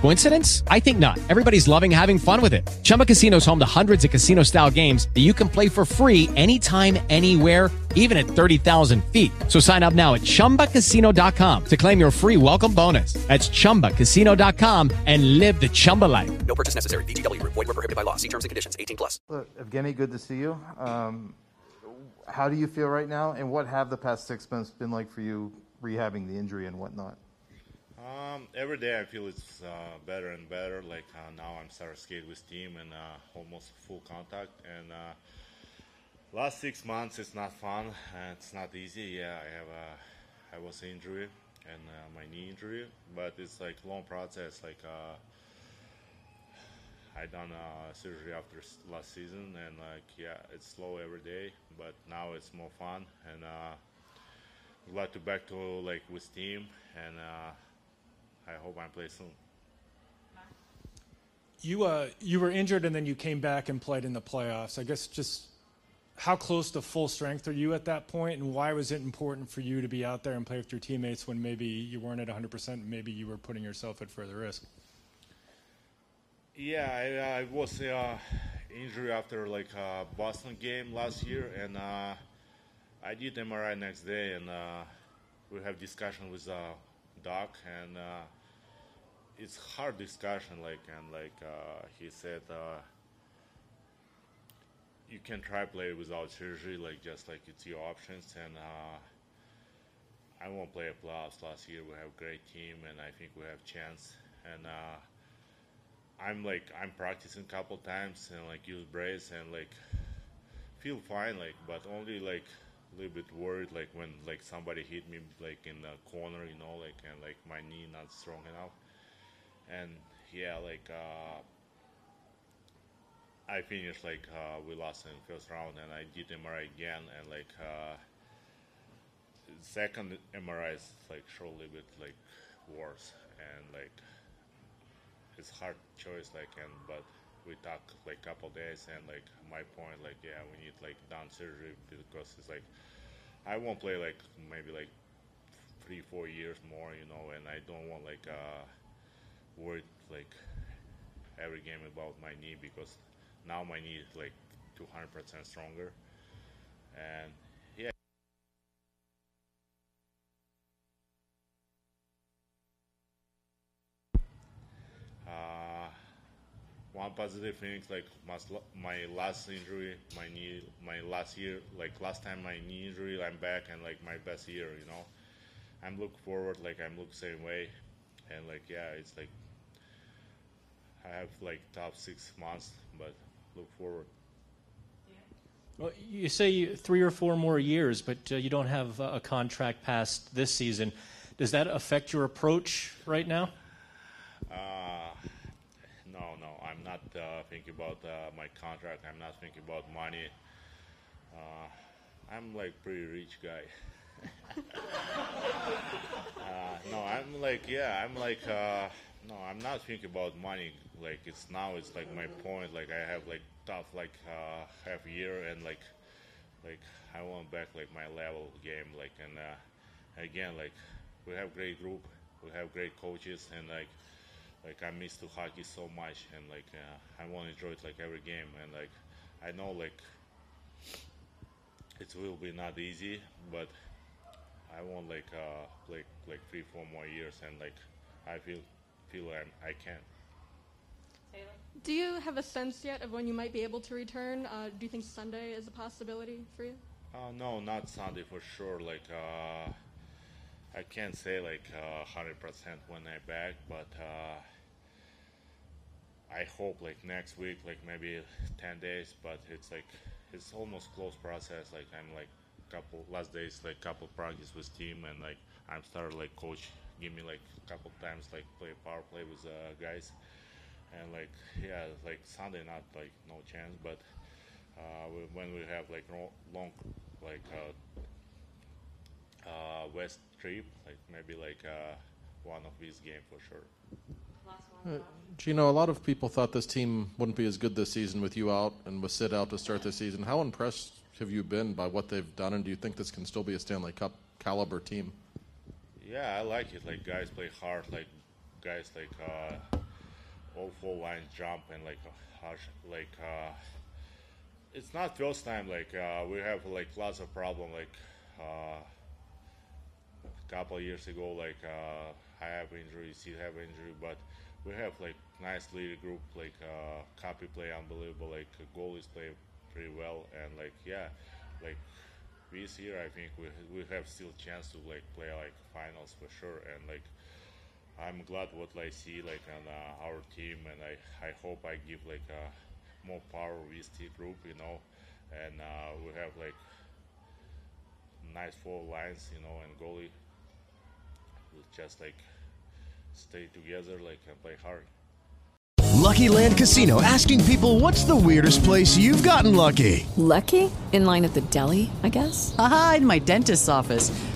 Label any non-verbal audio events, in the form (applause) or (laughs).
Coincidence? I think not. Everybody's loving having fun with it. Chumba Casino is home to hundreds of casino style games that you can play for free anytime, anywhere, even at 30,000 feet. So sign up now at chumbacasino.com to claim your free welcome bonus. That's chumbacasino.com and live the Chumba life. No purchase necessary. VGW Group. Void were prohibited by law. See terms and conditions. 18 plus. Look, Evgeny, good to see you. Um, how do you feel right now, and what have the past six months been like for you, rehabbing the injury and whatnot? Um, every day I feel it's uh, better and better. Like uh, now I'm starting to skate with team and uh, almost full contact. And uh, last six months it's not fun. and it's not easy. Yeah, I have a I was injury and uh, my knee injury, but it's like long process. Like uh, I done uh, surgery after last season, and like yeah, it's slow every day, but now it's more fun and. Uh, glad to back to like with team and uh, I hope I play soon. You uh, you were injured and then you came back and played in the playoffs. I guess just how close to full strength are you at that point, and why was it important for you to be out there and play with your teammates when maybe you weren't at 100%, and maybe you were putting yourself at further risk? Yeah, I, I was uh, injured after like uh, Boston game last year, and uh, I did MRI next day, and uh, we have discussion with uh, doc, and uh, it's hard discussion. Like and like uh, he said, uh, you can try play without surgery, like just like it's your options, and. Uh, I won't play a playoffs last year. We have a great team, and I think we have chance. And uh, I'm like I'm practicing a couple times and like use brace and like feel fine like but only like a little bit worried like when like somebody hit me like in the corner you know like and like my knee not strong enough. And yeah like uh I finished like uh we lost in first round and I did MRI again and like uh second MRI is like show a little bit like worse and like it's hard choice like and but we talk like a couple days and like my point like yeah we need like down surgery because it's like I won't play like maybe like three four years more you know and I don't want like uh worried like every game about my knee because now my knee is like 200% stronger. And yeah uh, one positive things like my, my last injury my knee my last year like last time my knee injury i'm back and like my best year you know i'm look forward like i'm look same way and like yeah it's like i have like top six months but look forward Well, you say three or four more years, but uh, you don't have uh, a contract past this season. Does that affect your approach right now? Uh, I'm not uh, thinking about uh, my contract. I'm not thinking about money. Uh, I'm like pretty rich guy. (laughs) no, I'm like yeah, I'm like no, I'm not thinking about money. Like it's now, it's like my point. Like I have like tough like half year and like like I want back like my level game. Like and uh, again like we have great group, we have great coaches and like like I miss to hockey so much and like uh, I want to enjoy it like every game and like I know like it will be not easy but I want like uh like like three four more years and like I feel feel I'm, I can Do you have a sense yet of when you might be able to return? Uh, do you think Sunday is a possibility for you? uh, no not Sunday for sure like uh I can't say like uh, 100% when I back but uh I hope like next week, like maybe ten days, but it's like it's almost close process. Like I'm like couple last days, like couple practice with team, and like I'm started like coach give me like couple times like play power play with uh, guys, and like yeah, like Sunday not like no chance, but uh, when we have like long like uh, uh, west trip, like maybe like uh, one of these game for sure. Gino, a lot of people thought this team wouldn't be as good this season with you out and with Sid out to start this season. How impressed have you been by what they've done, and do you think this can still be a Stanley Cup caliber team? Yeah, I like it. Like guys play hard. Like guys like uh, all four lines jump and like uh, harsh- like uh, it's not first time. Like uh, we have like lots of problem. Like uh, couple of years ago, like uh, I have injury, Sid have injury, but we have like nice leader group. Like uh, copy play unbelievable. Like goalies play pretty well, and like yeah, like this year I think we we have still chance to like play like finals for sure and like I'm glad what I see like on uh, our team and I, I hope I give like uh, more power with T group you know and uh, we have like nice four lines you know and goalie just like stay together like and play hard. Lucky Land Casino asking people what's the weirdest place you've gotten lucky? Lucky? In line at the deli, I guess? Aha, in my dentist's office.